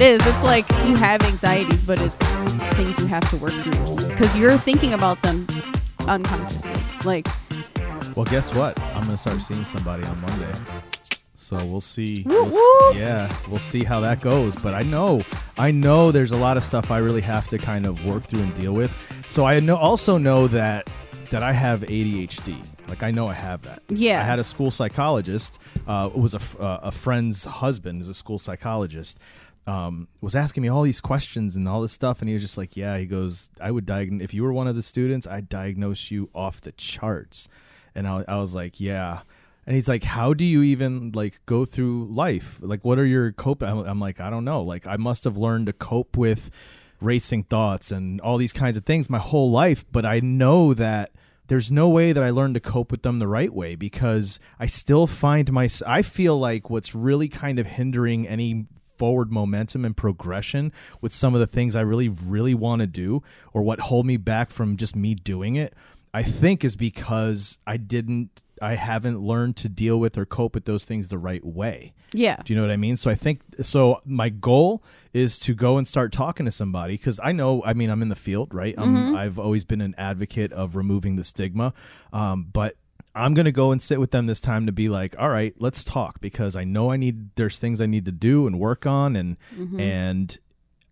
it is. It's like you have anxieties, but it's things you have to work through because you're thinking about them unconsciously. Like, Well, guess what? I'm going to start seeing somebody on Monday. So we'll see. We'll yeah, we'll see how that goes. But I know, I know there's a lot of stuff I really have to kind of work through and deal with. So I know also know that that I have ADHD. Like I know I have that. Yeah. I had a school psychologist. Uh, it was a, f- uh, a friend's husband, is a school psychologist. Um, was asking me all these questions and all this stuff, and he was just like, "Yeah." He goes, "I would diagnose if you were one of the students, I'd diagnose you off the charts." And I, I was like, "Yeah." And he's like, "How do you even like go through life? Like, what are your cope?" I'm, I'm like, "I don't know. Like, I must have learned to cope with racing thoughts and all these kinds of things my whole life, but I know that." There's no way that I learned to cope with them the right way because I still find my I feel like what's really kind of hindering any forward momentum and progression with some of the things I really, really want to do, or what hold me back from just me doing it, I think is because I didn't, I haven't learned to deal with or cope with those things the right way. yeah, Do you know what I mean? So I think so. My goal is to go and start talking to somebody because I know. I mean, I'm in the field, right? I'm, I've always been an advocate of removing the stigma, um, but I'm gonna go and sit with them this time to be like, all right, let's talk because I know I need. There's things I need to do and work on, and and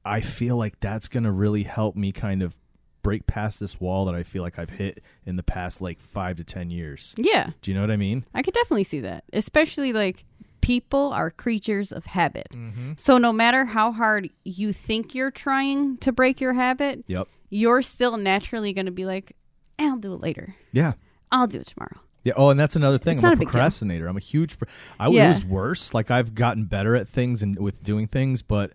I feel like that's gonna really help me kind of break past this wall that I feel like I've hit in the past like five to ten years. yeah. Do you know what I mean? I could definitely see that, especially like people are creatures of habit. Mm-hmm. So no matter how hard you think you're trying to break your habit, Yep. you're still naturally going to be like, "Eh, "I'll do it later. Yeah. I'll do it tomorrow." Yeah. Oh, and that's another thing. It's I'm a a procrastinator. I'm a huge. Pro- I Yeah. was worse. Like I've gotten better at things and with doing things, but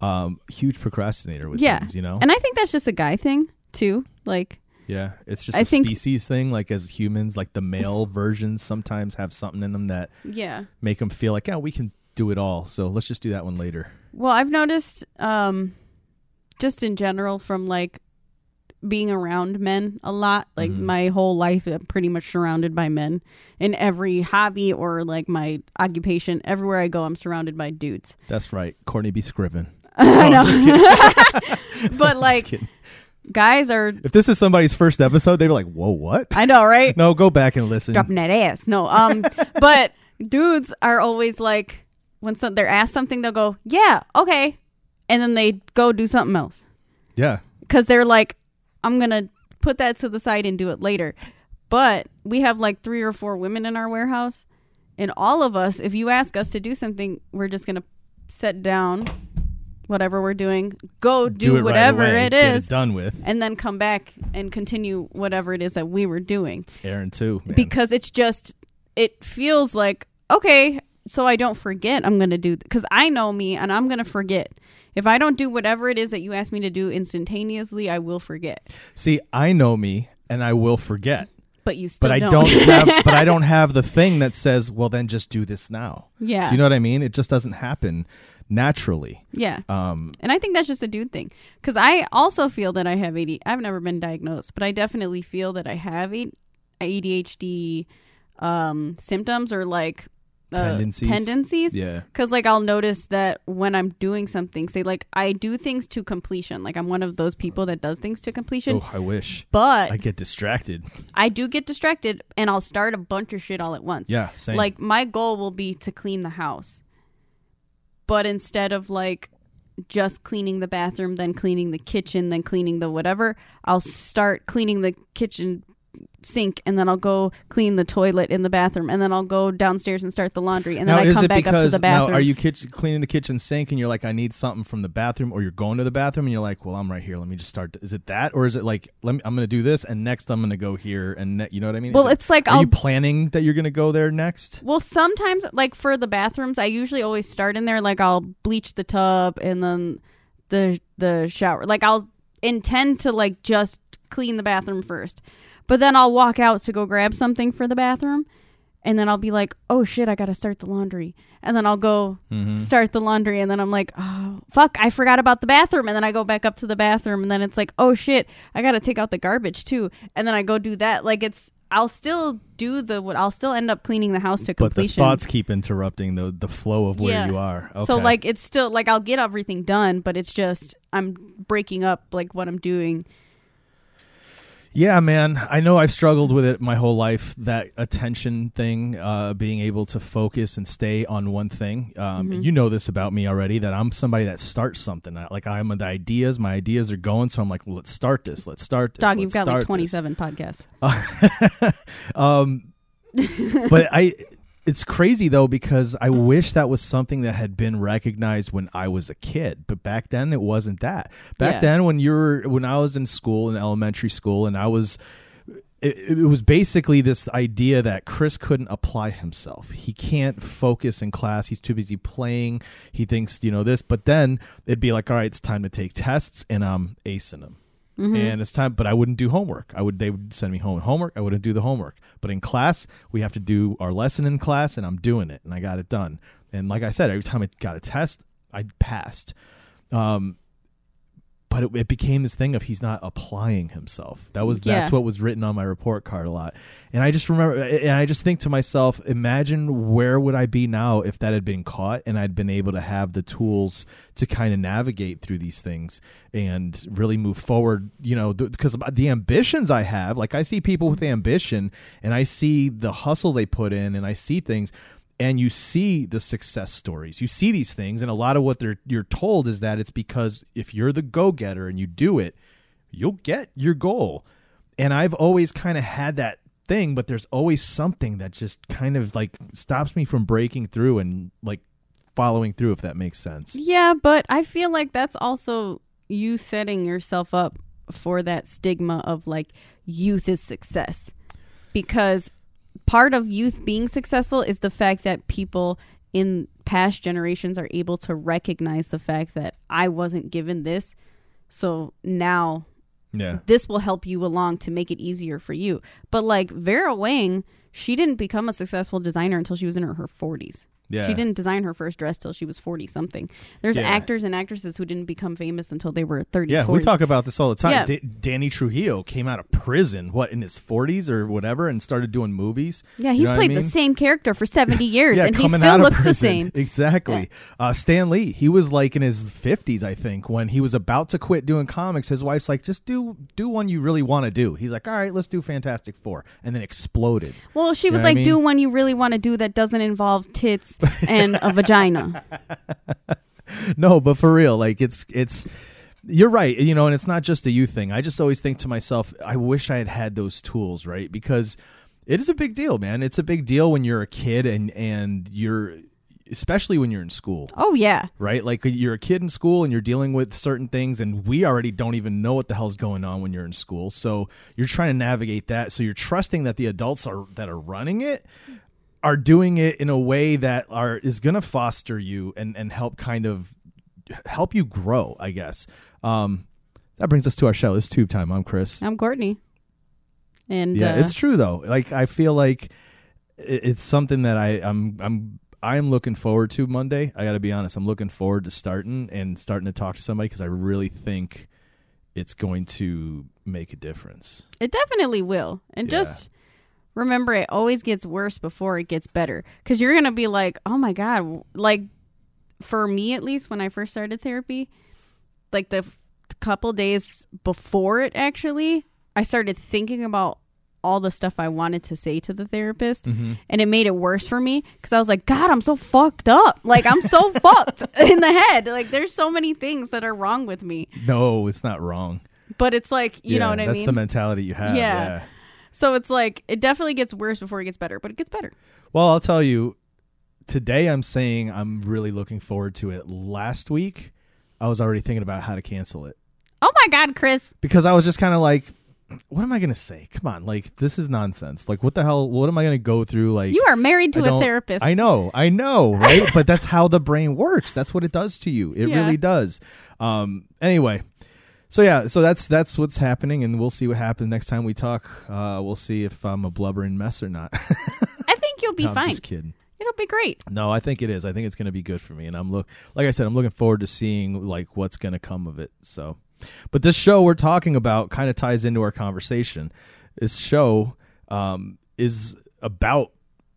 um, huge procrastinator with yeah, things. You know. and I think that's just a guy thing too. Like, yeah, it's just I a think- species thing. Like as humans, like the male versions sometimes have something in them that yeah. make them feel like, yeah, we can do it all. So let's just do that one later. Well, I've noticed um just in general from like being around men a lot, like Mhm. my whole life I'm pretty much surrounded by men. In every hobby or like my occupation, everywhere I go I'm surrounded by dudes. That's right. Courtney B. Scriven. I No, I'm know. but like guys are if this is somebody's first episode, they'd be like, "Whoa, what?" I know, right? No, go back and listen. Dropping that ass. No. Um but dudes are always like when some, they're asked something they'll go, "Yeah, okay." And then they go do something else. Yeah. because they're like, I'm gonna put that to the side and do it later. But we have like three or four women in our warehouse, and all of us, if you ask us to do something, we're just gonna set down, whatever we're doing, go do, it right whatever away, it get it done with. and then come back and continue whatever it is that we were doing. Aaron too. Man. Because it's just, it feels like okay, so I don't forget. I'm gonna do because I know me, and I'm gonna forget. If I don't do whatever it is that you ask me to do instantaneously, I will forget. See, I know me, and I will forget. But you still But I don't. don't have. But I don't have the thing that says, "Well, then just do this now." yeah. Do you know what I mean? It just doesn't happen naturally. yeah. Um, And I think that's just a dude thing. Because I also feel that I have AD. I've never been diagnosed, but I definitely feel that I have ADHD um, symptoms or like uh, Tendencies. Tendencies. yeah. Because like I'll notice that when I'm doing something, say like I do things to completion. Like I'm one of those people that does things to completion. Oh, I wish But I get distracted. I do get distracted, and I'll start a bunch of shit all at once. Yeah, same. Like my goal will be to clean the house. But instead of like just cleaning the bathroom, then cleaning the kitchen, then cleaning the whatever, I'll start cleaning the kitchen sink and then I'll go clean the toilet in the bathroom and then I'll go downstairs and start the laundry and then now, I come back because up to the bathroom. now are you kitchen, cleaning the kitchen sink and you're like, I need something from the bathroom, or you're going to the bathroom and you're like, well, I'm right here. Let me just start. Is it that, or is it like, let me, I'm going to do this and next I'm going to go here and ne- you know what I mean? Is well, it- it's like are I'll you planning that you're going to go there next? Well, sometimes, like for the bathrooms, I usually always start in there. Like I'll bleach the tub and then the the shower. Like I'll intend to like just clean the bathroom first, but then I'll walk out to go grab something for the bathroom, and then I'll be like, "Oh shit, I gotta start the laundry," and then I'll go Mm-hmm. start the laundry, and then I'm like, "Oh fuck, I forgot about the bathroom," and then I go back up to the bathroom, and then it's like, "Oh shit, I gotta take out the garbage too," and then I go do that. Like it's. I'll still do the what I'll still end up cleaning the house to completion. But the thoughts keep interrupting the the flow of where Yeah. you are. Okay. So like it's still like I'll get everything done, but it's just I'm breaking up like what I'm doing. Yeah, man. I know I've struggled with it my whole life. That attention thing, uh, being able to focus and stay on one thing. Um, Mm-hmm. You know this about me already. That I'm somebody that starts something. I- Like I'm the ideas. My ideas are going. So I'm like, well, let's start this. Let's start this. Dog, you've got like this." 27 podcasts. um, but I, it's crazy though because I mm. wish that was something that had been recognized when I was a kid. But back then it wasn't that. Back Yeah. then when you're when I was in school in elementary school and I was. It, it was basically this idea that Chris couldn't apply himself. He can't focus in class. He's too busy playing. He thinks, you know, this. But then it'd be like, all right, it's time to take tests, and I'm acing them and it's time but i wouldn't do homework. I would they would send me home homework i wouldn't do the homework. But in class we have to do our lesson in class and i'm doing it and i got it done. And like i said every time i got a test i passed. Um but it, it became this thing of he's not applying himself that was that's Yeah. what was written on my report card a lot and i just remember and i just think to myself imagine where would i be now if that had been caught and i'd been able to have the tools to kind of navigate through these things and really move forward you know because the ambitions i have like i see people with ambition and i see the hustle they put in and i see things and you see the success stories. You see these things and a lot of what they're you're told is that it's because if you're the go-getter and you do it you'll get your goal. And i've always kind of had that thing but there's always something that just kind of like stops me from breaking through and like following through if that makes sense. Yeah, but I feel like that's also you setting yourself up for that stigma of like youth is success. Because part of youth being successful is the fact that people in past generations are able to recognize the fact that I wasn't given this. So now yeah this will help you along to make it easier for you. But like Vera Wang, she didn't become a successful designer until she was in her, her 40s. Yeah. She didn't design her first dress till she was 40 something. There's Yeah. actors and actresses who didn't become famous until they were 30s, yeah 40s. we talk about this all the time Yeah. Da- danny trujillo came out of prison what in his 40s or whatever and started doing movies yeah, You he's know what I played mean? the same character for 70 years yeah, and he still looks the prison. same. Exactly. Uh, Stan Lee, he was like in his fifties, I think, when he was about to quit doing comics. His wife's like, "Just do do one you really want to do." He's like, "All right, let's do Fantastic Four. and then exploded. Well, she You was what I like, mean? do one you really want to do that doesn't involve tits and a vagina. no, but for real, like it's it's you're right, you know, and it's not just a you thing. I just always think to myself, I wish I had had those tools, right? Because it is a big deal, man. It's a big deal when you're a kid and and you're especially when you're in school. Oh, yeah. right? Like uh, you're a kid in school and you're dealing with certain things, and we already don't even know what the hell's going on when you're in school. So you're trying to navigate that. So you're trusting that the adults are that are running it are doing it in a way that are is going to foster you and and help kind of help you grow, I guess. Um, that brings us to our show. It's tube time. I'm Chris. I'm Courtney. And Yeah, uh, it's true though. Like I feel like it's something that I I'm I'm I'm looking forward to Monday. I got to be honest. I'm looking forward to starting and starting to talk to somebody because I really think it's going to make a difference. It definitely will. And Yeah. just remember, it always gets worse before it gets better. Because you're going to be like, oh my God. Like, for me at least, when I first started therapy, like the f- couple days before it actually, I started thinking about all the stuff I wanted to say to the therapist. Mm-hmm. And it made it worse for me because I was like, God, I'm so fucked up. Like, I'm so fucked in the head. Like, there's so many things that are wrong with me. No, it's not wrong. But it's like, you Yeah, know what I mean? that's the mentality you have. Yeah. Yeah. So it's like it definitely gets worse before it gets better, but it gets better. Well, I'll tell you, today I'm saying I'm really looking forward to it. Last week, I was already thinking about how to cancel it Oh my god, Chris. because I was just kind of like, what am I going to say? Come on, like this is nonsense. Like what the hell? What am I going to go through? Like You are married to a therapist. I know, I know, right? but that's how the brain works. That's what it does to you. It Yeah. really does. Um. Anyway, so yeah, so that's that's what's happening, and we'll see what happens next time we talk. Uh, we'll see if I'm a blubbering mess or not. I think you'll be No, fine. just kidding. It'll be great. No, I think it is. I think it's going to be good for me, and I'm look like I said, I'm looking forward to seeing like what's going to come of it. So, but this show we're talking about kind of ties into our conversation. This show um, is about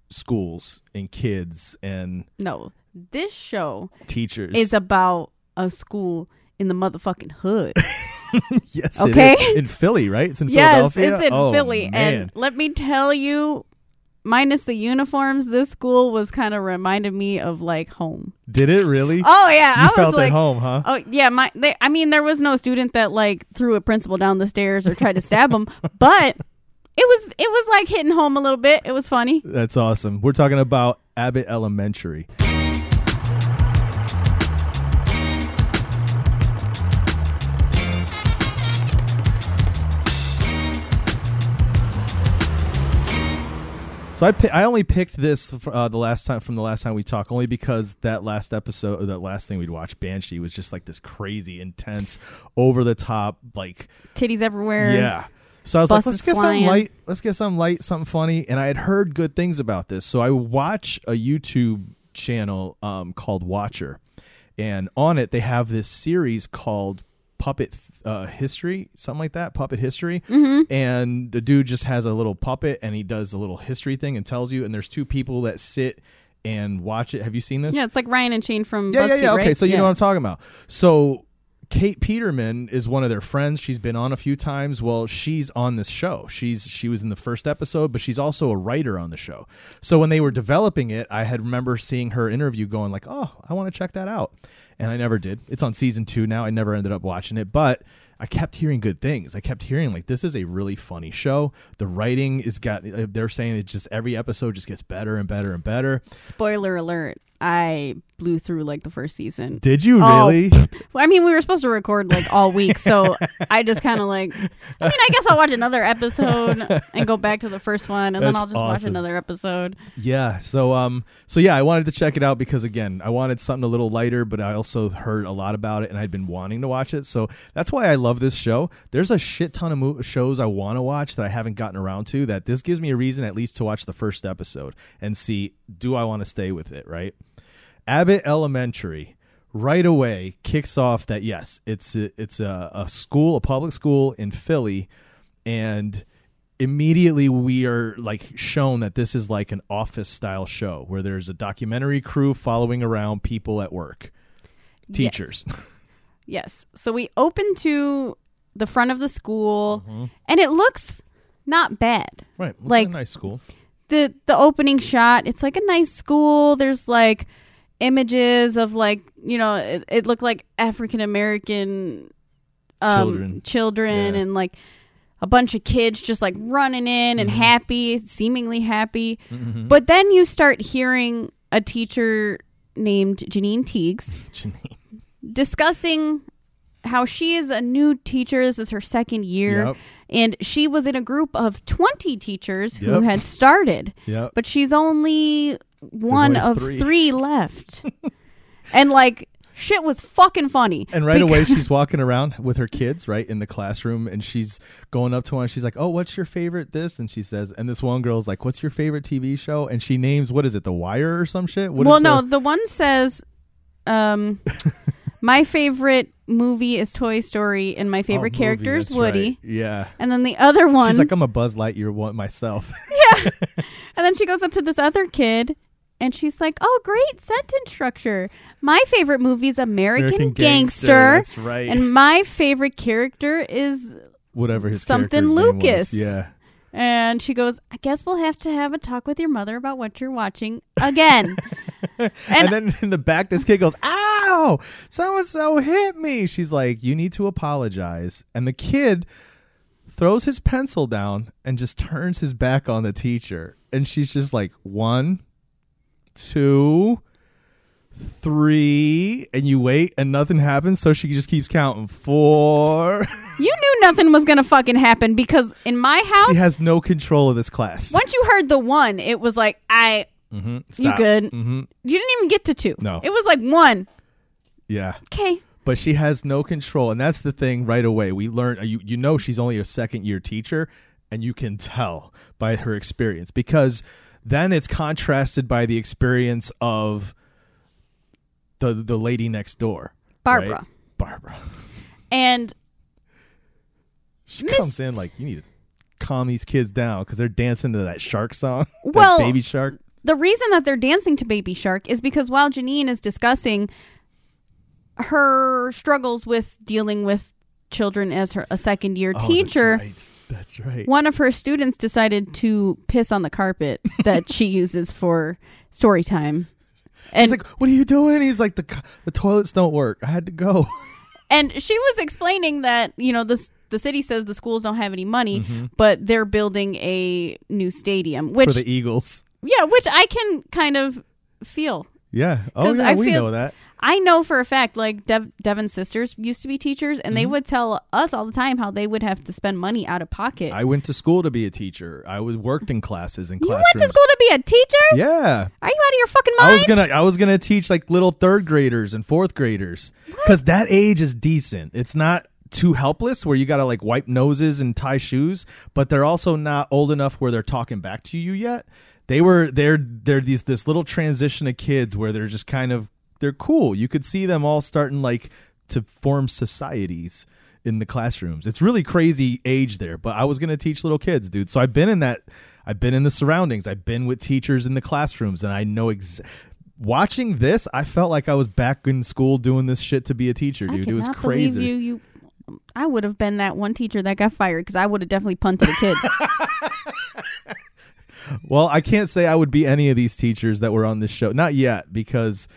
schools and kids and No, this show teachers. is about a school in the motherfucking hood. yes, Okay? it is. in Philly, right? It's in yes, Philadelphia. it's in Oh, Philly. man. And let me tell you, minus the uniforms, this school was kind of reminded me of like home. did it really? Oh yeah, you I was felt like, at home, huh? Oh yeah, my. They, I mean, there was no student that like threw a principal down the stairs or tried to stab him, but it was it was like hitting home a little bit. It was funny. That's awesome. We're talking about Abbott Elementary. So I pi- I only picked this uh, the last time from the last time we talked only because that last episode or that last thing we'd watched Banshee was just like this crazy intense over the top like Titties everywhere. yeah. So I was like, let's get something light. Let's get something light, something funny. And I had heard good things about this. So I watch a YouTube channel um, called Watcher. And on it, they have this series called Puppet uh, History, something like that, Puppet History. Mm-hmm. And the dude just has a little puppet and he does a little history thing and tells you. And there's two people that sit and watch it. Have you seen this? Yeah, it's like Ryan and Shane from Yeah, BuzzFeed, yeah, yeah. Okay, so you Yeah. know what I'm talking about. So Kate Peterman is one of their friends. She's been on a few times. Well, she's on this show. She's she was in the first episode, but she's also a writer on the show. So when they were developing it, I had remember seeing her interview going like, "Oh, I want to check that out." And I never did. It's on season 2 now. I never ended up watching it, but I kept hearing good things. I kept hearing like this is a really funny show. The writing is got uh, they're saying it just every episode just gets better and better and better. Spoiler alert: I blew through like the first season. Did you Oh, really? Well, I mean, we were supposed to record like all week, so I just kind of like. I mean, I guess I'll watch another episode and go back to the first one, and then I'll just watch another episode. Yeah. So um so yeah, I wanted to check it out because again, I wanted something a little lighter, but I also heard a lot about it and I'd been wanting to watch it. So that's why I love this show. There's a shit ton of mo- shows I want to watch that I haven't gotten around to that this gives me a reason at least to watch the first episode and see do I want to stay with it, right? Abbott Elementary right away kicks off that yes, it's a, it's a, a school, a public school in Philly and immediately we are like shown that this is like an office style show where there's a documentary crew following around people at work teachers Yes. So we open to the front of the school, Mm-hmm. and it looks not bad. right looks Like- a nice school the The opening shot, it's like a nice school. There's like images of like you know, it, it looked like African American um, Children. children, Yeah. and like a bunch of kids just like running in and Mhm. happy, seemingly happy. Mhm. But then you start hearing a teacher named Janine Teagues discussing how she is a new teacher. This is her second year. Yep. And she was in a group of 20 teachers who had started, Yep. but she's only one of three. three, left. and like, shit was fucking funny. And right away, she's walking around with her kids, right, in the classroom, and she's going up to one. She's like, "Oh, what's your favorite this?" And she says, and this one girl's like, "What's your favorite TV show?" And she names what is it, The Wire or some shit? What is well, no, the- the one says, um, my favorite movie is Toy Story, and my Oh, favorite movie, character is Woody. right. Yeah. And then the other one, She's like, I'm a Buzz Lightyear one myself. Yeah, and then she goes up to this other kid, and she's like, "Oh, great sentence structure. My favorite movie is American, Gangster, That's right. and my favorite character is." Whatever his something character's name was. Lucas. Yeah. And she goes, "I guess we'll have to have a talk with your mother about what you're watching again." And, And- then in the back, this kid goes, "Ow! So and so hit me." She's like, "You need to apologize." And the kid throws his pencil down and just turns his back on the teacher. And she's just like, one, two, three, and you wait and nothing happens. So she just keeps counting four. You knew nothing was gonna fucking happen because in my house, she has no control of this class. once you heard the one, it was like I. Mm-hmm. You good? Mm-hmm. You didn't even get to two. No. it was like one. Yeah. Okay, but she has no control and that's the thing right away we learn you you know she's only a second year teacher and you can tell by her experience because then it's contrasted by the experience of the the lady next door Barbara. right? barbara and she Miss- comes in like you need to calm these kids down because they're dancing to that shark song Well- baby shark the reason that they're dancing to Baby Shark is because while Janine is discussing her struggles with dealing with children as her a second year Oh, teacher, right. that's right one of her students decided to piss on the carpet that she uses for story time. And He's like, "What are you doing?" He's like, "The the toilets don't work. I had to go." and she was explaining that, you know, the the city says the schools don't have any money, but they're building a new stadium, which Mm-hmm. for the Eagles. yeah, which I can kind of feel Yeah. Oh yeah, I we feel- know that. I know for a fact, like Dev- Devin's sisters used to be teachers, and they Mm-hmm. would tell us all the time how they would have to spend money out of pocket. I went to school to be a teacher. I was worked in classes and you classrooms. went to school to be a teacher? Yeah. Are you out of your fucking mind? I was gonna I was gonna teach like little third graders and fourth graders because that age is decent. It's not too helpless where you gotta like wipe noses and tie shoes, but they're also not old enough where they're talking back to you yet. They were they're they're these this little transition of kids where they're just kind of they're cool. You could see them all starting like to form societies in the classrooms. It's really crazy age there, but I was going to teach little kids, dude. So I've been in that I've been in the surroundings. I've been with teachers in the classrooms and I know ex- watching this, I felt like I was back in school doing this shit to be a teacher, dude. It was crazy. you. You, I would have been that one teacher that got fired because I would have definitely punted a kid. Well, I can't say I would be any of these teachers that were on this show. Not yet because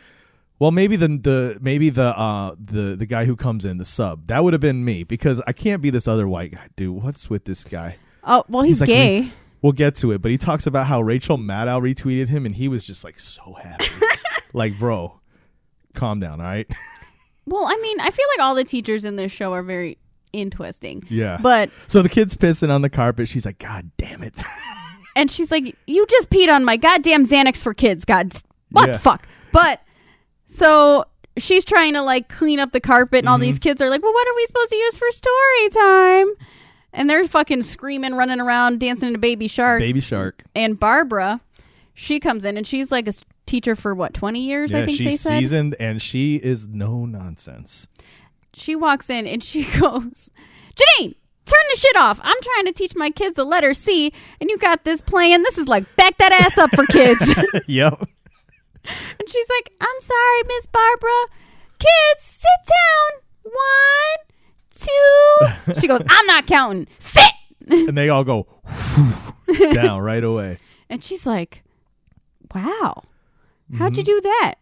well, maybe the the maybe the uh the the guy who comes in the sub. That would have been me because I can't be this other white guy. Dude, what's with this guy? oh well, he's, like, gay. We'll get to it, but he talks about how Rachel Maddow retweeted him and he was just like so happy. like, bro, calm down, all right? Well, I mean, I feel like all the teachers in this show are very interesting. yeah. But so the kid's pissing on the carpet. She's like, God damn it. and she's like, "You just peed on my goddamn Xanax for kids, God, what Yeah. the fuck?" But so she's trying to like clean up the carpet, and all Mm-hmm. these kids are like, "Well, what are we supposed to use for story time?" And they're fucking screaming, running around, dancing to Baby Shark. Baby shark. And Barbara, she comes in, and she's like a teacher for what twenty years, I Yeah, think they she's said. seasoned and she is no nonsense. she walks in and she goes, Janine, turn the shit off. I'm trying to teach my kids the letter C, and you got this playing. This is like back that ass up for kids. and she's like, I'm sorry, Miss Barbara. Kids, sit down. One, two. She goes, I'm not counting. Sit. And they all go down right away. And she's like, Wow. How'd you do mm-hmm. that?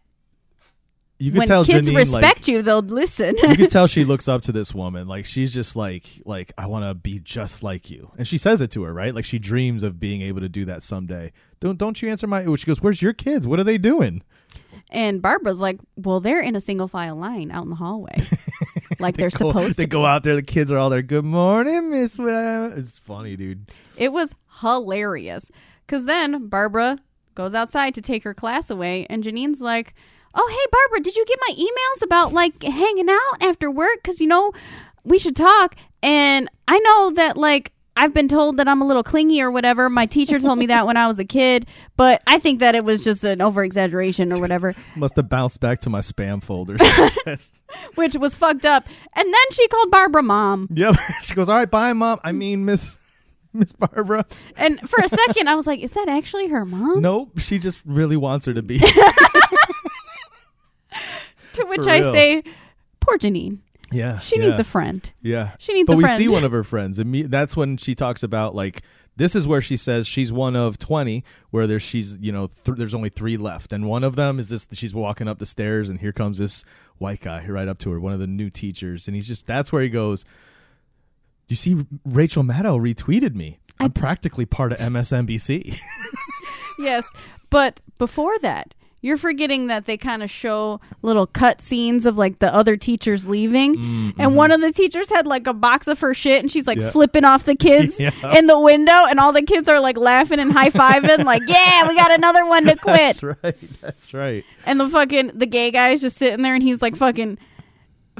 You could when tell kids Janine, respect you, they'll listen. you could tell she looks up to this woman. Like she's just like, like I want to be just like you, and she says it to her, right? Like she dreams of being able to do that someday. Don't don't you answer my? She goes, "Where's your kids? What are they doing?" and Barbara's like, Well, they're in a single file line out in the hallway. like they're Go- supposed they to. go out there. The kids are all there. Good morning, Miss. Webb." It's funny, dude. It was hilarious. Because then Barbara goes outside to take her class away, and Janine's like, Oh, hey, Barbara, did you get my emails about like hanging out after work? Because, you know, we should talk. And I know that, like, I've been told that I'm a little clingy or whatever. My teacher told me that when I was a kid, but I think that it was just an over exaggeration or whatever, Must have bounced back to my spam folder. which was fucked up. And then she called Barbara mom. yep. She goes, "All right, bye, mom. I mean, Miss Miss Barbara." And for a second, I was like, is that actually her mom? Nope. She just really wants her to be. To which I say, poor Janine. Yeah. She yeah. needs a friend. Yeah. She needs a friend. but we friend. see one of her friends. And me, that's when she talks about like this is where she says she's one of 20 where there's she's you know th- there's only 3 left and one of them is this she's walking up the stairs and here comes this white guy right up to her one of the new teachers and he's just that's where he goes You see, Rachel Maddow retweeted me. I'm practically part of MSNBC. Yes, but before that, you're forgetting that they kind of show little cut scenes of like the other teachers leaving, and one of the teachers had like a box of her shit, and she's like Mm-hmm. Yeah. flipping off the kids Yeah. in the window, and all the kids are like laughing and high fiving, like, "Yeah, we got another one to quit." That's right. That's right. And the fucking the gay guy is just sitting there, and he's like fucking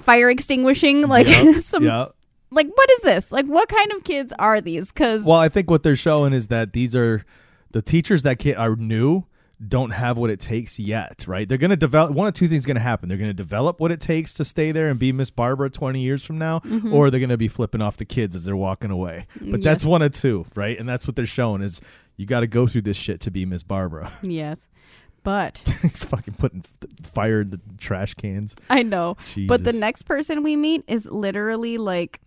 fire extinguishing, like Yep, some yep. like what is this? Like what kind of kids are these? Because Well, I think what they're showing is that these are the teachers that kid are new don't have what it takes yet, right? They're going to develop one of two things going to happen. They're going to develop what it takes to stay there and be Miss Barbara 20 years from now, mm-hmm. or they're going to be flipping off the kids as they're walking away. Mm, but Yeah. that's one of two, right? And that's what they're showing is you got to go through this shit to be Miss Barbara. yes, but He's fucking putting fire in the trash cans. I know. But the next person we meet is literally like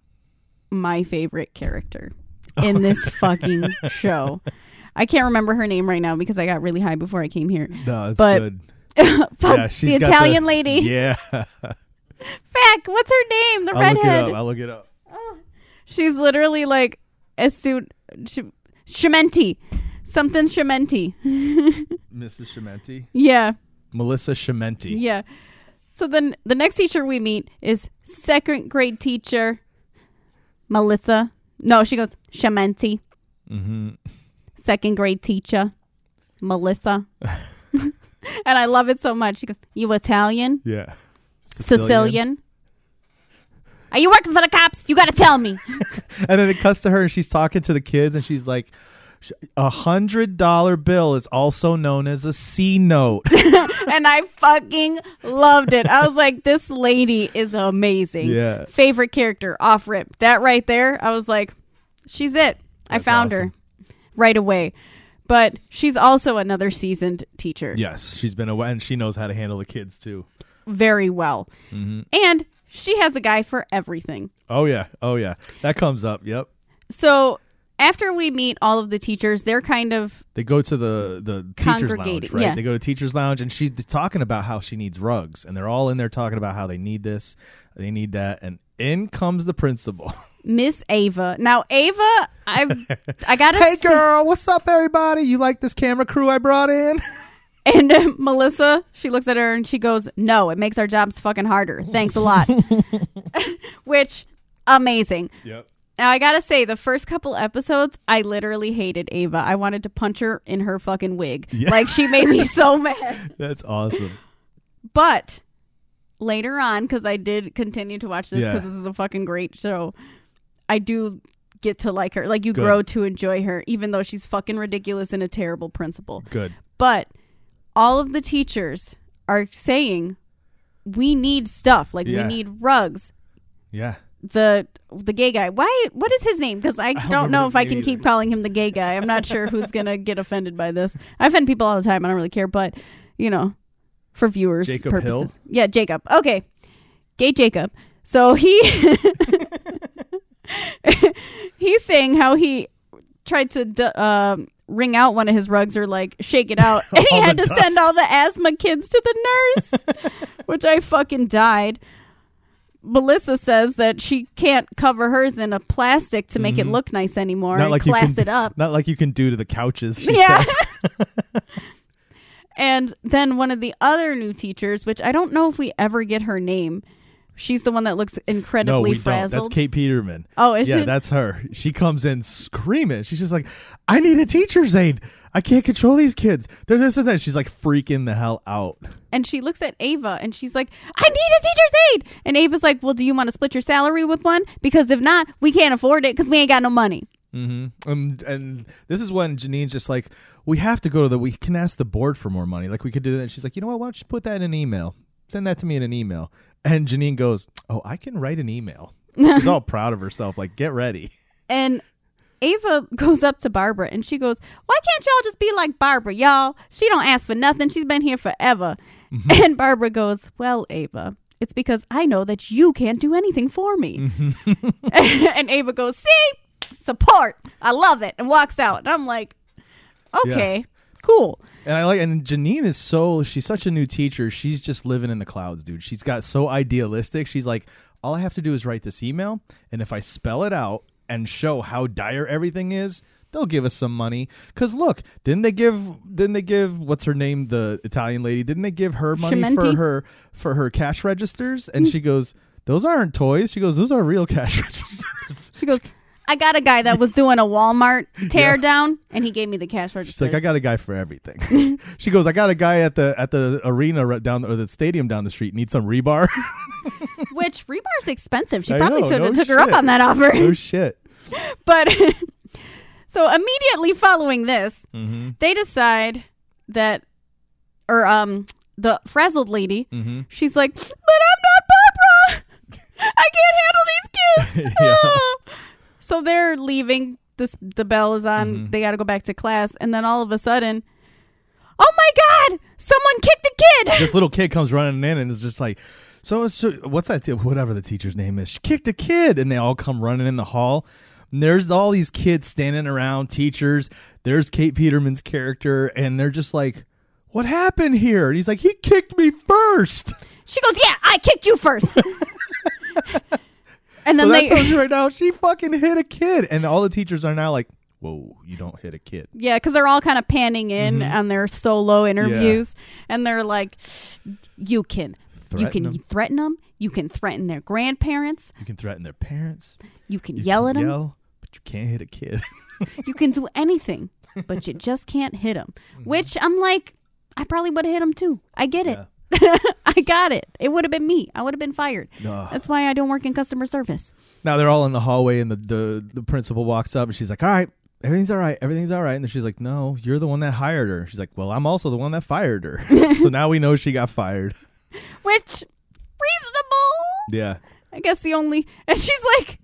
my favorite character oh in this fucking show. I can't remember her name right now because I got really high before I came here. No, it's But- good. Yeah, she's the Italian lady. Yeah. Fuck, what's her name? The redhead. I'll look it redhead. up. I'll look it up. Oh, She's literally like as soon Sh- Schemmenti. Something Schemmenti. Mrs. Schemmenti. yeah. Melissa Schemmenti. Yeah. So then the next teacher we meet is second grade teacher Melissa. No, she goes Schemmenti. Mm-hmm. Second grade teacher Melissa. and I love it so much. She goes, "You Italian? Yeah. Sicilian? Are you working for the cops? You got to tell me." And then it cuts to her and she's talking to the kids and she's like, a hundred dollar bill is also known as a C note. and I fucking loved it. I was like, "This lady is amazing." Yeah. Favorite character off rip. That right there, I was like, "She's it." I That's found her awesome. Right away. But she's also another seasoned teacher. yes, she's been away and she knows how to handle the kids too. Very well. Mhm. And she has a guy for everything. Oh yeah, oh yeah, that comes up. Yep. So after we meet all of the teachers, they're kind of They go to the the teachers lounge, right? yeah. They go to teachers lounge and she's talking about how she needs rugs, and they're all in there talking about how they need this, they need that, and in comes the principal. Miss Ava. Now Ava, I've I gotta hey say- girl, what's up, everybody? You like this camera crew I brought in? And uh, Melissa, she looks at her and she goes, "No, it makes our jobs fucking harder. Thanks a lot." Which amazing. Yep. Now I gotta say, the first couple episodes, I literally hated Ava. I wanted to punch her in her fucking wig. Yeah. Like she made me so mad. That's awesome. But later on, because I did continue to watch this Yeah. because this is a fucking great show, I do get to like her. Like you Good. grow to enjoy her, even though she's fucking ridiculous and a terrible principal. Good. But all of the teachers are saying we need stuff. Like Yeah. we need rugs. Yeah. The the gay guy. Why? What is his name? Because I, don't don't, know if I can name keep calling him the gay guy. I'm not sure who's gonna get offended by this. I offend people all the time. I don't really care, but you know, for viewers' Jacob purposes. Hill? Yeah, Jacob. Okay, gay Jacob. So he he's saying how he tried to um, wring out one of his rugs or like shake it out, and he had to send all the asthma kids to the nurse, which I fucking died. Melissa says that she can't cover hers in a plastic to make it look nice anymore and Mm-hmm. you class can, it up. Not like you can do to the couches. She Yeah. says. And then one of the other new teachers, which I don't know if we ever get her name. She's the one that looks No, incredibly we don't. frazzled. That's Kate Peterman. Oh, is yeah, it? that's her. She comes in screaming. She's just like, "I need a teacher's aide. I can't control these kids. They're this and that." She's like freaking the hell out. and she looks at Ava and she's like, I need a teacher's aide. And Ava's like, Well, do you want to split your salary with one? Because if not, we can't afford it because we ain't got no money. Mm-hmm. And and this is when Janine's just like, "We have to go to the. We can ask the board for more money. Like we could do that." And she's like, "You know what? Why don't you put that in an email? Send that to me in an email." And Janine goes, "Oh, I can write an email." She's all proud of herself. Like, get ready. And Ava goes up to Barbara and she goes, Why can't y'all just be like Barbara, y'all? She don't ask for nothing. She's been here forever. Mm-hmm. And Barbara goes, Well, Ava, it's because I know that you can't do anything for me. Mm-hmm. and Ava goes, See, support. I love it. And walks out. And I'm like, Okay, cool. And I like, and Janine is so, she's such a new teacher. She's just living in the clouds, dude. She's got so idealistic. She's like, all I have to do is write this email. And if I spell it out and show how dire everything is, they'll give us some money. Cause look, didn't they give didn't they give what's her name, the Italian lady, didn't they give her money for her for her cash registers? And she goes, Those aren't toys. She goes, Those are real cash registers. She goes, I got a guy that was doing a Walmart tear Yeah. down, and he gave me the cash register. She's like, I got a guy for everything. she goes, I got a guy at the at the arena right down or the stadium down the street. Need some rebar. Which rebar's expensive. She I probably know, have no took her up on that offer. oh shit. but so immediately following this, Mm-hmm. they decide that, or um, the frazzled lady, Mm-hmm. she's like, "But I'm not Barbara. I can't handle these kids." Yeah. Ah." So they're leaving. This the bell is on. Mhm. They got to go back to class, and then all of a sudden, oh my god! Someone kicked a kid. this little kid comes running in and is just like, so, so what's that? T- whatever the teacher's name is, she kicked a kid, and they all come running in the hall. And there's all these kids standing around, teachers. There's Kate Peterman's character, and they're just like, "What happened here?" And he's like, "He kicked me first. She goes, "Yeah, I kicked you first. and So then that they, tells you right now, she fucking hit a kid, and all the teachers are now like, "Whoa, you don't hit a kid." Yeah, because they're all kind of panning in Mhm. on their solo interviews, and they're like, "You can, you can can 'em. threaten them. You can threaten their grandparents. You can threaten their parents. You can You yell can at them. yell, but you can't hit a kid. You can do anything, but you just can't hit them." Mm-hmm. Which I'm like, I probably would have hit him too. I get it. I got it. It would have been me. I would have been fired. Ugh. That's why I don't work in customer service. Now they're all in the hallway, and the, the the principal walks up, and she's like, "All right, everything's all right, everything's all right." And then she's like, "No, you're the one that hired her." She's like, "Well, I'm also the one that fired her." so now we know she got fired. Which reasonable. Yeah, I guess the only and she's like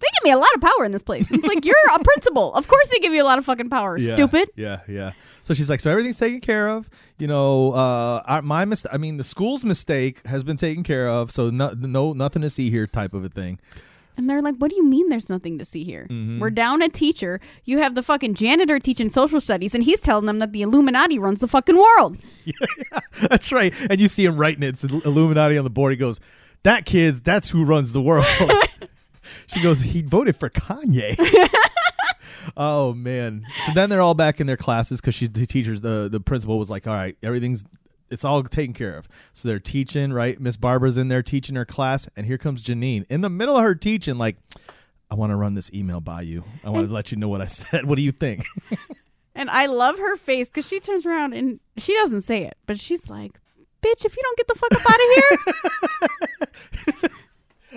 they give me a lot of power in this place. It's like you're a principal. Of course they give you a lot of fucking power. yeah, Stupid. Yeah, yeah. So she's like, "So everything's taken care of. You know, uh, our, my mis- I mean, the school's mistake has been taken care of. So no, no, nothing to see here, type of a thing." And they're like, "What do you mean there's nothing to see here? Mhm. We're down a teacher. You have the fucking janitor teaching social studies and he's telling them that the Illuminati runs the fucking world." Yeah, That's right. And you see him writing it. It's Illuminati on the board. He goes, "That kid's. That's who runs the world." she goes, "He voted for Kanye." oh man. So then they're all back in their classes because she's the teachers. The the principal was like, "All right, everything's." It's all taken care of. So they're teaching, right? Miss Barbara's in there teaching her class, and here comes Janine in the middle of her teaching, like, I want to run this email by you. I want to let you know what I said. What do you think? And I love her face cuz she turns around and she doesn't say it, but she's like, "Bitch, if you don't get the fuck up out of here."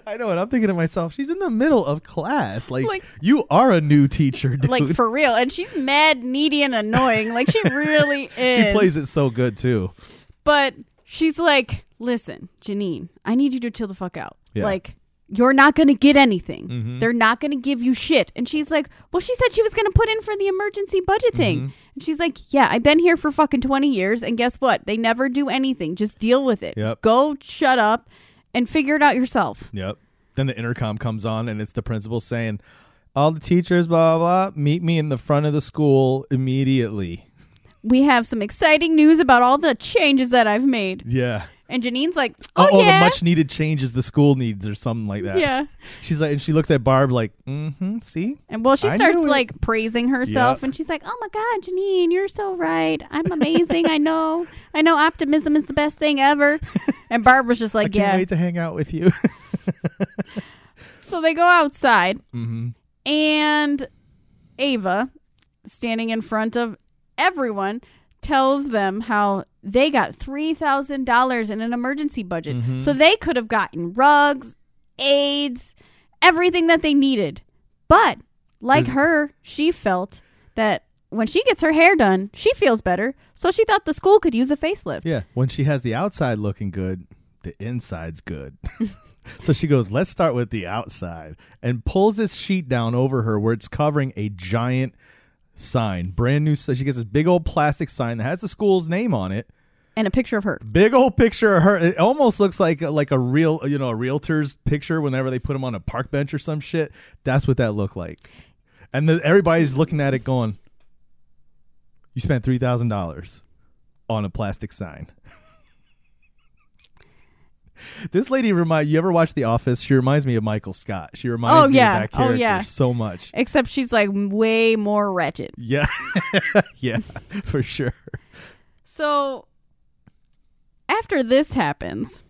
I know, and I'm thinking to myself, she's in the middle of class. Like, Like- you are a new teacher, dude. like for real. And she's mad, needy and annoying. Like she really is. she plays it so good too. But she's like, listen, Janine, I need you to chill the fuck out. Yeah. Like, you're not going to get anything. Mhm. They're not going to give you shit. And she's like, well, she said she was going to put in for the emergency budget thing. Mhm. And she's like, yeah, I've been here for fucking 20 years. And guess what? They never do anything. Just deal with it. Yep. Go shut up and figure it out yourself. Yep. Then the intercom comes on, and it's the principal saying, "All the teachers, blah blah, blah meet me in the front of the school immediately." We have some exciting news about all the changes that I've made. Yeah. And Janine's like, Oh, oh, yeah. the much needed changes the school needs, or something like that. yeah. She's like, and she looks at Barb like, "Mm-hmm. See, And well, she I starts knew it. like praising herself, Yep. and she's like, "Oh my God, Janine, you're so right. I'm amazing. I know. I know. Optimism is the best thing ever." And Barbara's just I like, can't "Yeah." wait to hang out with you." So they go outside, mm-hmm. and Ava, standing in front of everyone, tells them how they got three thousand dollars in an emergency budget, Mhm. so they could have gotten rugs, aids, everything that they needed. But like There's- her, she felt that when she gets her hair done, she feels better. So she thought the school could use a facelift. Yeah, when she has the outside looking good, the inside's good. so she goes, "Let's start with the outside," and pulls this sheet down over her where it's covering a giant sign, brand new. So she gets this big old plastic sign that has the school's name on it. And a picture of her. Big old picture of her. It almost looks like like a real, you know, a realtor's picture whenever they put them on a park bench or some shit. That's what that looked like. And the, everybody's looking at it going, "You spent three thousand dollars on a plastic sign." this lady remind you ever watch The Office? She reminds me of Michael Scott. She reminds Oh, me yeah. of that Oh, character yeah. so much. Except she's like way more wretched. Yeah, yeah, for sure. So after this happens,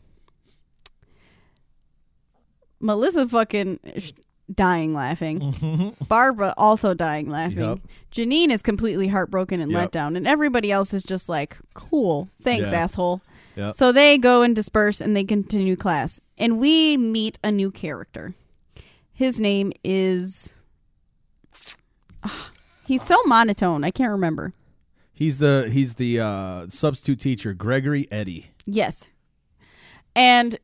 Melissa fucking sh- dying laughing. Mm-hmm. Barbara also dying laughing. Yup. Janine is completely heartbroken and let down, and everybody else is just like, "Cool, thanks, Yeah. asshole." Yep. So they go and disperse, and they continue class, and we meet a new character. His name is. He's so monotone. I can't remember. He's the he's the uh, substitute teacher, Gregory Eddie. Yes. And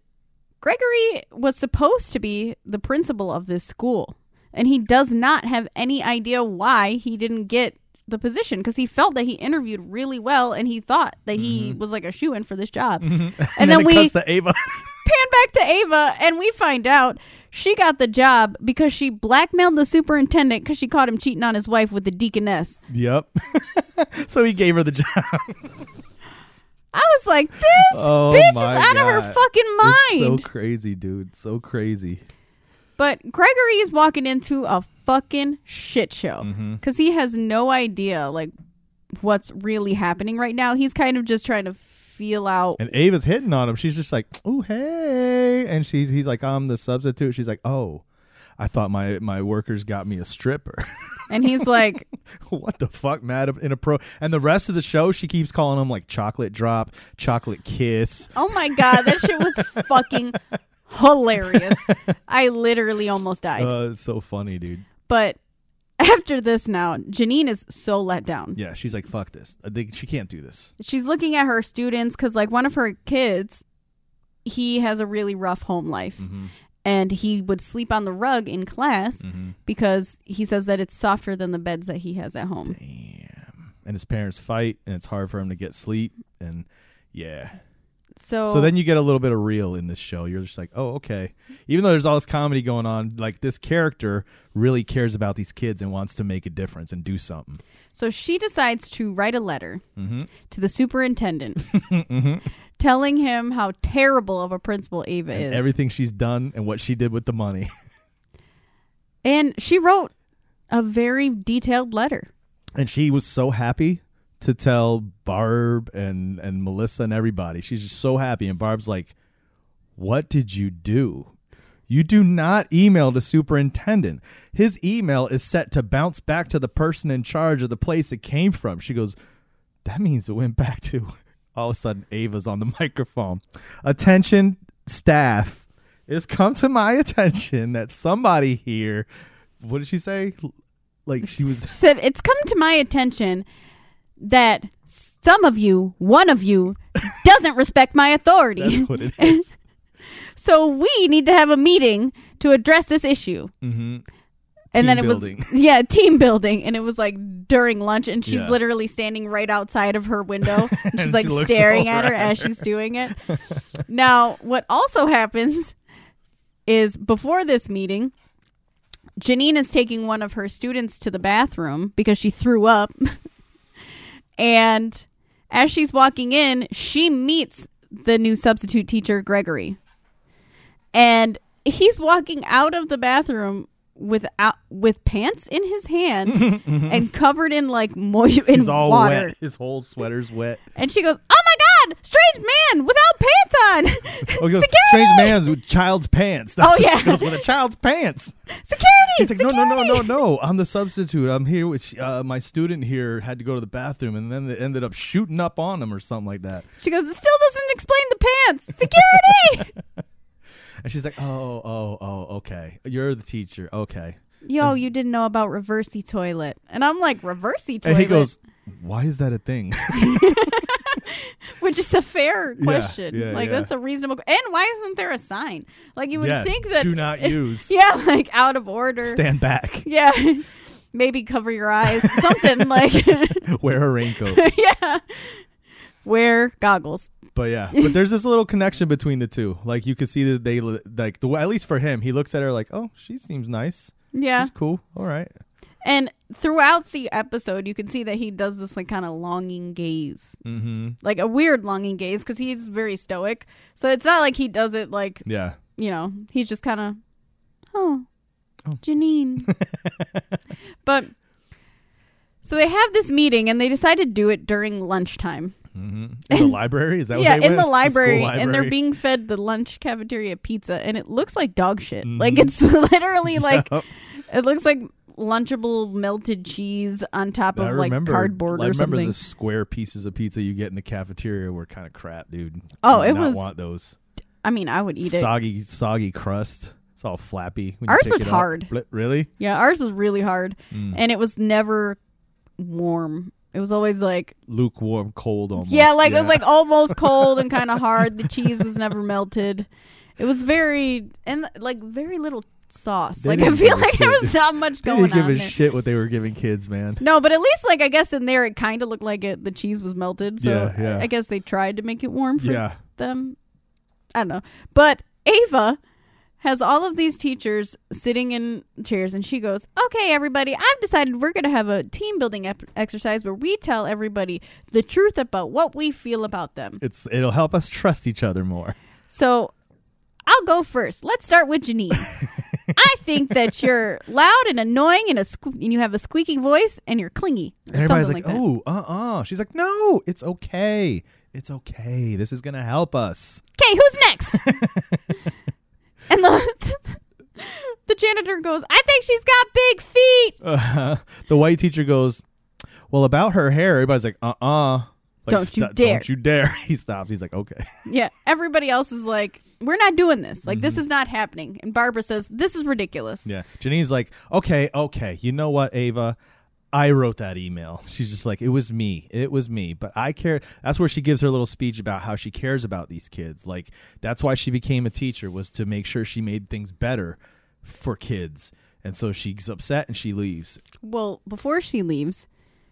Gregory was supposed to be the principal of this school. And he does not have any idea why he didn't get the position because he felt that he interviewed really well and he thought that he mm-hmm. was like a shoe in for this job. Mm-hmm. And, And, then, it we cuts to Ava. pan back to Ava and we find out she got the job because she blackmailed the superintendent because she caught him cheating on his wife with the deaconess. yep. so he gave her the job. I was like, this Oh bitch is my out of her God. fucking mind. It's so crazy, dude. So crazy. But Gregory is walking into a fucking shit show Mm-hmm. because he has no idea like what's really happening right now. He's kind of just trying to feel out. And Ava's hitting on him. She's just like, "Oh, hey," and she's he's like, "I'm the substitute." She's like, "Oh, I thought my my workers got me a stripper." And he's like, what the fuck, mad in a pro? And the rest of the show, she keeps calling him like chocolate drop, chocolate kiss. "Oh my god, that shit was fucking hilarious." I literally almost died. Uh, it's so funny, dude. But after this, now Janine is so let down. Yeah, she's like, "Fuck this." I think she can't do this. She's looking at her students because, like, one of her kids, he has a really rough home life. Mm-hmm. and he would sleep on the rug in class Mm-hmm. because he says that it's softer than the beds that he has at home. Damn. And his parents fight, and it's hard for him to get sleep. And yeah, So, So then you get a little bit of real in this show. You're just like, oh, okay. Even though there's all this comedy going on, like this character really cares about these kids and wants to make a difference and do something. so she decides to write a letter Mm-hmm. to the superintendent telling him how terrible of a principal Ava And is. everything she's done and what she did with the money. and she wrote a very detailed letter. and she was so happy to tell Barb and and Melissa and everybody. She's just so happy. And Barb's like, "What did you do? You do not email the superintendent. His email is set to bounce back to the person in charge of the place it came from." She goes, "That means it went back to." All of a sudden, Ava's on the microphone. Attention, staff. It's come to my attention that somebody here. What did she say? Like she was She said, It's come to my attention that some of you, one of you, doesn't respect my authority. That's what it is. so we need to have a meeting to address this issue. Mm-hmm. and then it building. was yeah team building and it was like during lunch and she's Yeah. literally standing right outside of her window and she's like she staring at her at as she's doing it now what also happens is before this meeting janine is taking one of her students to the bathroom because she threw up and as she's walking in she meets the new substitute teacher gregory and he's walking out of the bathroom without with pants in his hand and covered in like moist in He's all water. wet. His whole sweater's wet. And she goes, "Oh my god, strange man without pants on! Oh, goes, Security! strange man's with child's pants. That's Oh, what yeah. She goes with a child's pants. Security! He's like, no, no, no, no, no. I'm the substitute. I'm here with uh, my student here had to go to the bathroom, and then they ended up shooting up on him or something like that. She goes, "It still doesn't explain the pants. Security! And she's like, oh, oh, oh, okay. You're the teacher. Okay. Yo, you didn't know about reversey toilet." And I'm like, "Reversey toilet," And he goes, why is that a thing? which is a fair question. yeah, like yeah. that's a reasonable. And why isn't there a sign? Like you would yeah. think that do not use. Yeah, like out of order. Stand back. Yeah. Maybe cover your eyes. Something like Wear a raincoat. Yeah. Wear goggles. But yeah, but there's this little connection between the two. Like you can see that they like the at least for him, he looks at her like, "Oh, she seems nice. Yeah. She's cool. All right." And throughout the episode, you can see that he does this like kind of longing gaze, mm-hmm. like a weird longing gaze, because he's very stoic. So it's not like he does it like Yeah. you know he's just kind of oh, Oh. Janine. but so they have this meeting and they decide to do it during lunchtime. Mm-hmm. In the library? Is that yeah, in the went? library, and they're being fed the lunch cafeteria pizza, and it looks like dog shit. Mhm. Like it's literally like it looks like lunchable melted cheese on top I of like remember, cardboard I or remember something. the square pieces of pizza you get in the cafeteria were kind of crap, dude. Oh, I did it not was- want those I mean, I would eat it. soggy, soggy crust. It's all flappy. when you Ours pick was it up. hard. Really? Yeah, ours was really hard, Mm. and it was never warm. It was always like Lukewarm, cold almost. yeah, like it was like almost cold and kind of hard. The cheese was never melted. It was very and like very little sauce. They like I feel like there was not much They going didn't give on a there. shit what they were giving kids, man. No, but at least like I guess in there it kind of looked like it. The cheese was melted, so Yeah, yeah. I guess they tried to make it warm for Yeah. them. I don't know, but Ava has all of these teachers sitting in chairs, and she goes, "Okay, everybody, I've decided we're going to have a team building ep- exercise where we tell everybody the truth about what we feel about them." It's it'll help us trust each other more. So I'll go first. Let's start with Janine. I think that you're loud and annoying and a sque- and you have a squeaky voice and you're clingy. Or And everybody's something like, "Oh, uh, uh She's like, "No, it's okay. It's okay. This is gonna help us." Okay, who's next? and the the janitor goes, I think she's got big feet. Uh, the white teacher goes, "Well, about her hair." Everybody's like, "Uh, uh Don't you dare. Don't you dare!" He stops. He's like, "Okay." Yeah, everybody else is like, we're not doing this. Like, Mm-hmm. this is not happening. And Barbara says, this is ridiculous. Yeah. Janine's like, "Okay, okay. You know what, Ava." I wrote that email. She's just like, it was me. It was me. But I care. That's where she gives her little speech about how she cares about these kids. Like, that's why she became a teacher, was to make sure she made things better for kids. And so she's upset and she leaves. Well, before she leaves,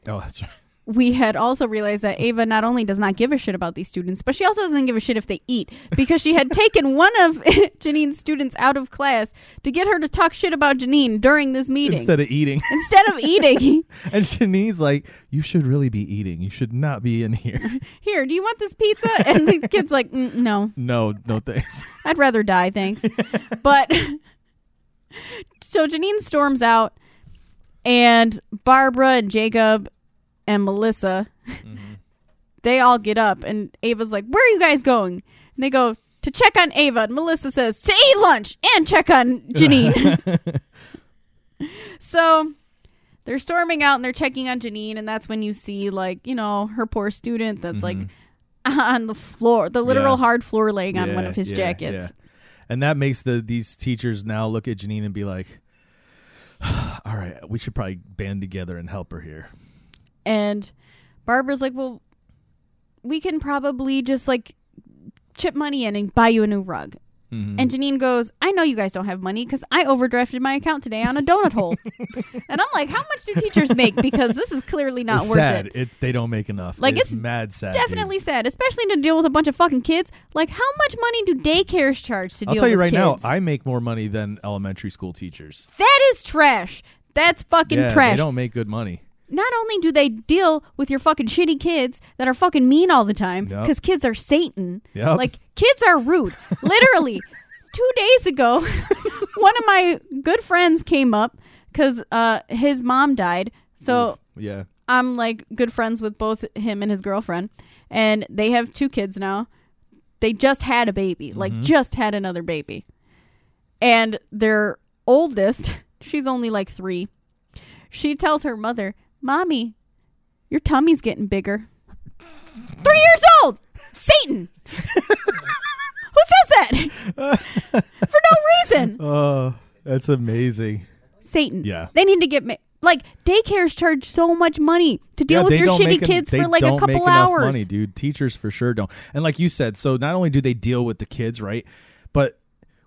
Oh, that's right. We had also realized that Ava not only does not give a shit about these students, but she also doesn't give a shit if they eat because she had taken one of Janine's students out of class to get her to talk shit about Janine during this meeting. Instead of eating. Instead of eating, and Janine's like, you should really be eating. You should not be in here. here, do you want this pizza? And the kid's like, "Mm, no, no, no thanks. I'd rather die, thanks. but so Janine storms out, and Barbara and Jacob and Melissa, they all get up, and Ava's like, "Where are you guys going?" And they go to check on Ava, and Melissa says to eat lunch and check on Janine. so they're storming out and they're checking on Janine, and that's when you see like you know her poor student that's like on the floor, the literal Mm-hmm. Yeah. hard floor laying on one of his yeah, jackets. yeah. And that makes the these teachers now look at Janine and be like, "All right, we should probably band together and help her here." And Barbara's like, well, we can probably just like chip money in and buy you a new rug. Mhm. And Janine goes, I know you guys don't have money because I overdrafted my account today on a donut hole. and I'm like, how much do teachers make? Because this is clearly not it's worth sad. it. It's they don't make enough. Like, it's, it's mad sad. dude. Definitely sad, especially to deal with a bunch of fucking kids. Like, how much money do daycares charge to deal with I'll tell you right kids? now, I make more money than elementary school teachers. that is trash. That's fucking yeah, trash. they don't make good money. Not only do they deal with your fucking shitty kids that are fucking mean all the time Yep. because kids are Satan. Yep. Like kids are rude. Literally, two days ago, one of my good friends came up because uh, his mom died. So Yeah. I'm like good friends with both him and his girlfriend, and they have two kids now. They just had a baby, like Mhm. just had another baby, and their oldest, she's only like three. She tells her mother, "Mommy, your tummy's getting bigger." Three years old, Satan. Who says that for no reason? Oh, that's amazing. Satan. Yeah. They need to get ma- like daycares charge so much money to deal Yeah, with your shitty en- kids for like a don't couple hours. Money, dude. Teachers for sure don't. And like you said, so not only do they deal with the kids, right? But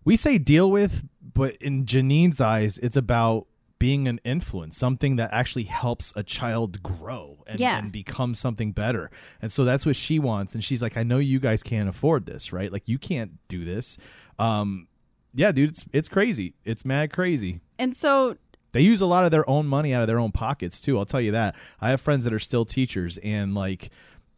we say deal with, but in Janine's eyes, it's about being an influence, something that actually helps a child grow and, Yeah. and become something better. And so that's what she wants. And she's like, I know you guys can't afford this, right? Like you can't do this. Um, yeah, dude, it's it's crazy. It's mad crazy. And so They use a lot of their own money out of their own pockets too. I'll tell you that. I have friends that are still teachers and like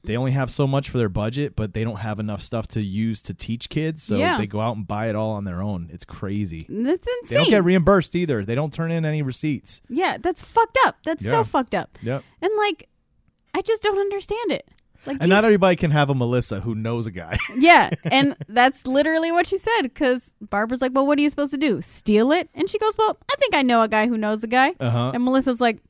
they only have so much for their budget, but they don't have enough stuff to use to teach kids, so Yeah. they go out and buy it all on their own. It's crazy. That's insane. They don't get reimbursed either. They don't turn in any receipts. yeah, that's fucked up. That's Yeah. so fucked up. Yep. And like, I just don't understand it. Like, And not everybody can have a Melissa who knows a guy. yeah, and that's literally what she said. Because Barbara's like, "Well, what are you supposed to do? Steal it?" And she goes, "Well, I think I know a guy who knows a guy." Uh huh. And Melissa's like,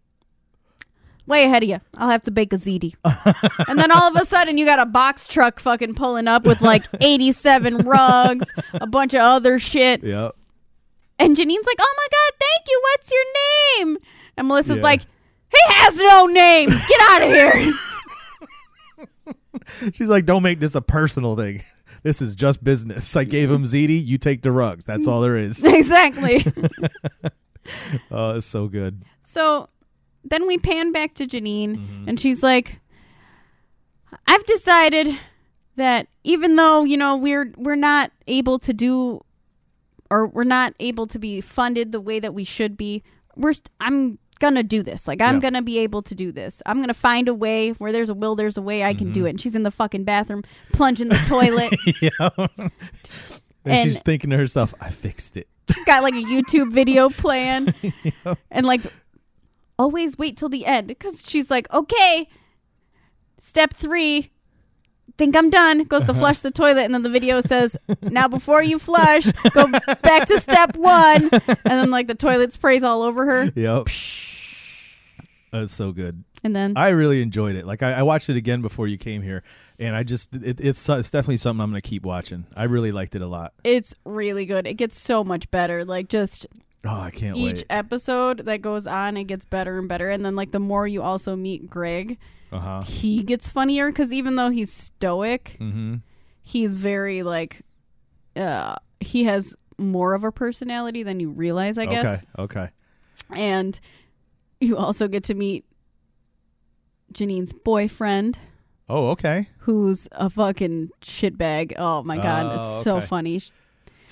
way ahead of you. I'll have to bake a ziti. and then all of a sudden, you got a box truck fucking pulling up with like 87 rugs, a bunch of other shit. Yep. And Janine's like, oh my God, thank you. What's your name? And Melissa's Yeah. like, he has no name. Get out of here. She's like, don't make this a personal thing. This is just business. I gave him ziti. You take the rugs. That's all there is. exactly. Oh, it's so good. So then we pan back to Janine, Mm-hmm. and she's like, "I've decided that even though you know we're we're not able to do, or we're not able to be funded the way that we should be, we're st- I'm gonna do this. Like I'm Yeah. gonna be able to do this. I'm gonna find a way where there's a will, there's a way I can Mm-hmm. do it." And she's in the fucking bathroom, plunging the toilet. yeah. And, And- she's thinking to herself, I fixed it. she's got like a YouTube video plan, and like always wait till the end because she's like, okay, step three. Think I'm done. Goes to uh-huh. flush the toilet, and then the video says, "Now before you flush, go back to step one." And then like the toilet sprays all over her, Yep. That's so good. and then I really enjoyed it. Like I, I watched it again before you came here, and I just it, it's it's definitely something I'm gonna keep watching. I really liked it a lot. it's really good. It gets so much better. Like just Oh, I can't each wait. episode that goes on, it gets better and better. And then like the more you also meet Greg, Uh huh. he gets funnier because even though he's stoic, Mm-hmm. he's very like uh he has more of a personality than you realize i guess Okay. Okay. and you also get to meet janine's boyfriend Oh, okay. who's a fucking shitbag oh my god Oh, it's so okay. funny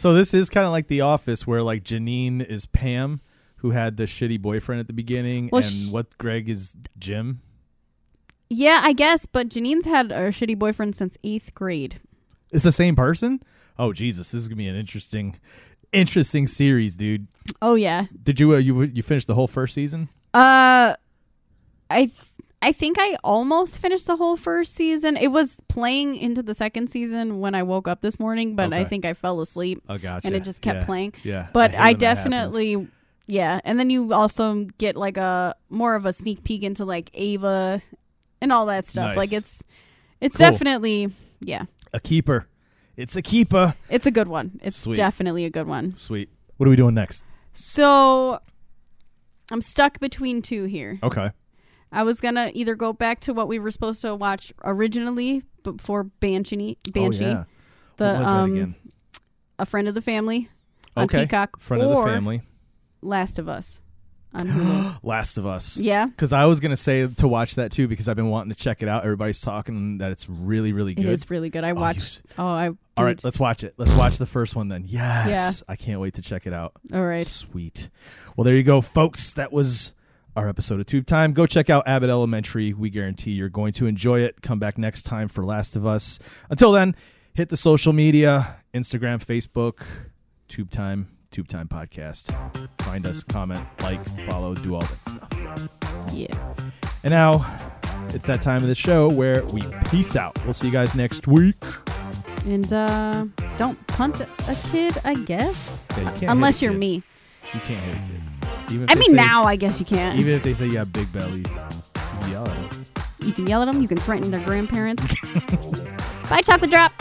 So this is kind of like The Office, where like Janine is Pam, who had the shitty boyfriend at the beginning, Well, and sh- what Greg is Jim. yeah i guess but janine's had a shitty boyfriend since eighth grade It's the same person. Oh Jesus, this is gonna be an interesting, interesting series, dude. oh yeah Did you uh, you you finished the whole first season? uh i th- I think I almost finished the whole first season. It was playing into the second season when I woke up this morning, but I think I fell asleep. Oh, gotcha. and it just kept Yeah. playing. Yeah, But I, happens. definitely, yeah. And then you also get like a more of a sneak peek into like Ava and all that stuff. Nice. Like it's, it's Cool. definitely, yeah, a keeper. It's a keeper. it's a good one. It's Sweet. definitely a good one. Sweet. What are we doing next? So I'm stuck between two here. Okay. I was gonna either go back to what we were supposed to watch originally before Banshee, Banshee, Oh, yeah. the what was um, that again? a friend of the family on Okay. Peacock, Friend of the family. Last of Us on Hulu. Last of Us. yeah, Because I was gonna say to watch that too because I've been wanting to check it out. Everybody's talking that it's really, really good. It is really good. I you- watched. Oh, I. All right, dude. let's watch it. Let's watch the first one then. Yes. Yeah. I can't wait to check it out. All right. Sweet. Well, there you go, folks. That was our episode of Tube Time. Go check out Abbott Elementary. We guarantee you're going to enjoy it. Come back next time for Last of Us. Until then, hit the social media Instagram, Facebook, Tube Time, Tube Time Podcast. Find us, comment, like, follow, do all that stuff. Yeah. And now it's that time of the show where we peace out. We'll see you guys next week. And uh don't punt a kid, I guess. Yeah, you can't Unless you're kid. me. You can't hit a kid. Even I mean, say- now I guess you can't. Even if they say you have big bellies, you can yell at them. you can yell at them. You can threaten their grandparents. Bye, chocolate drop.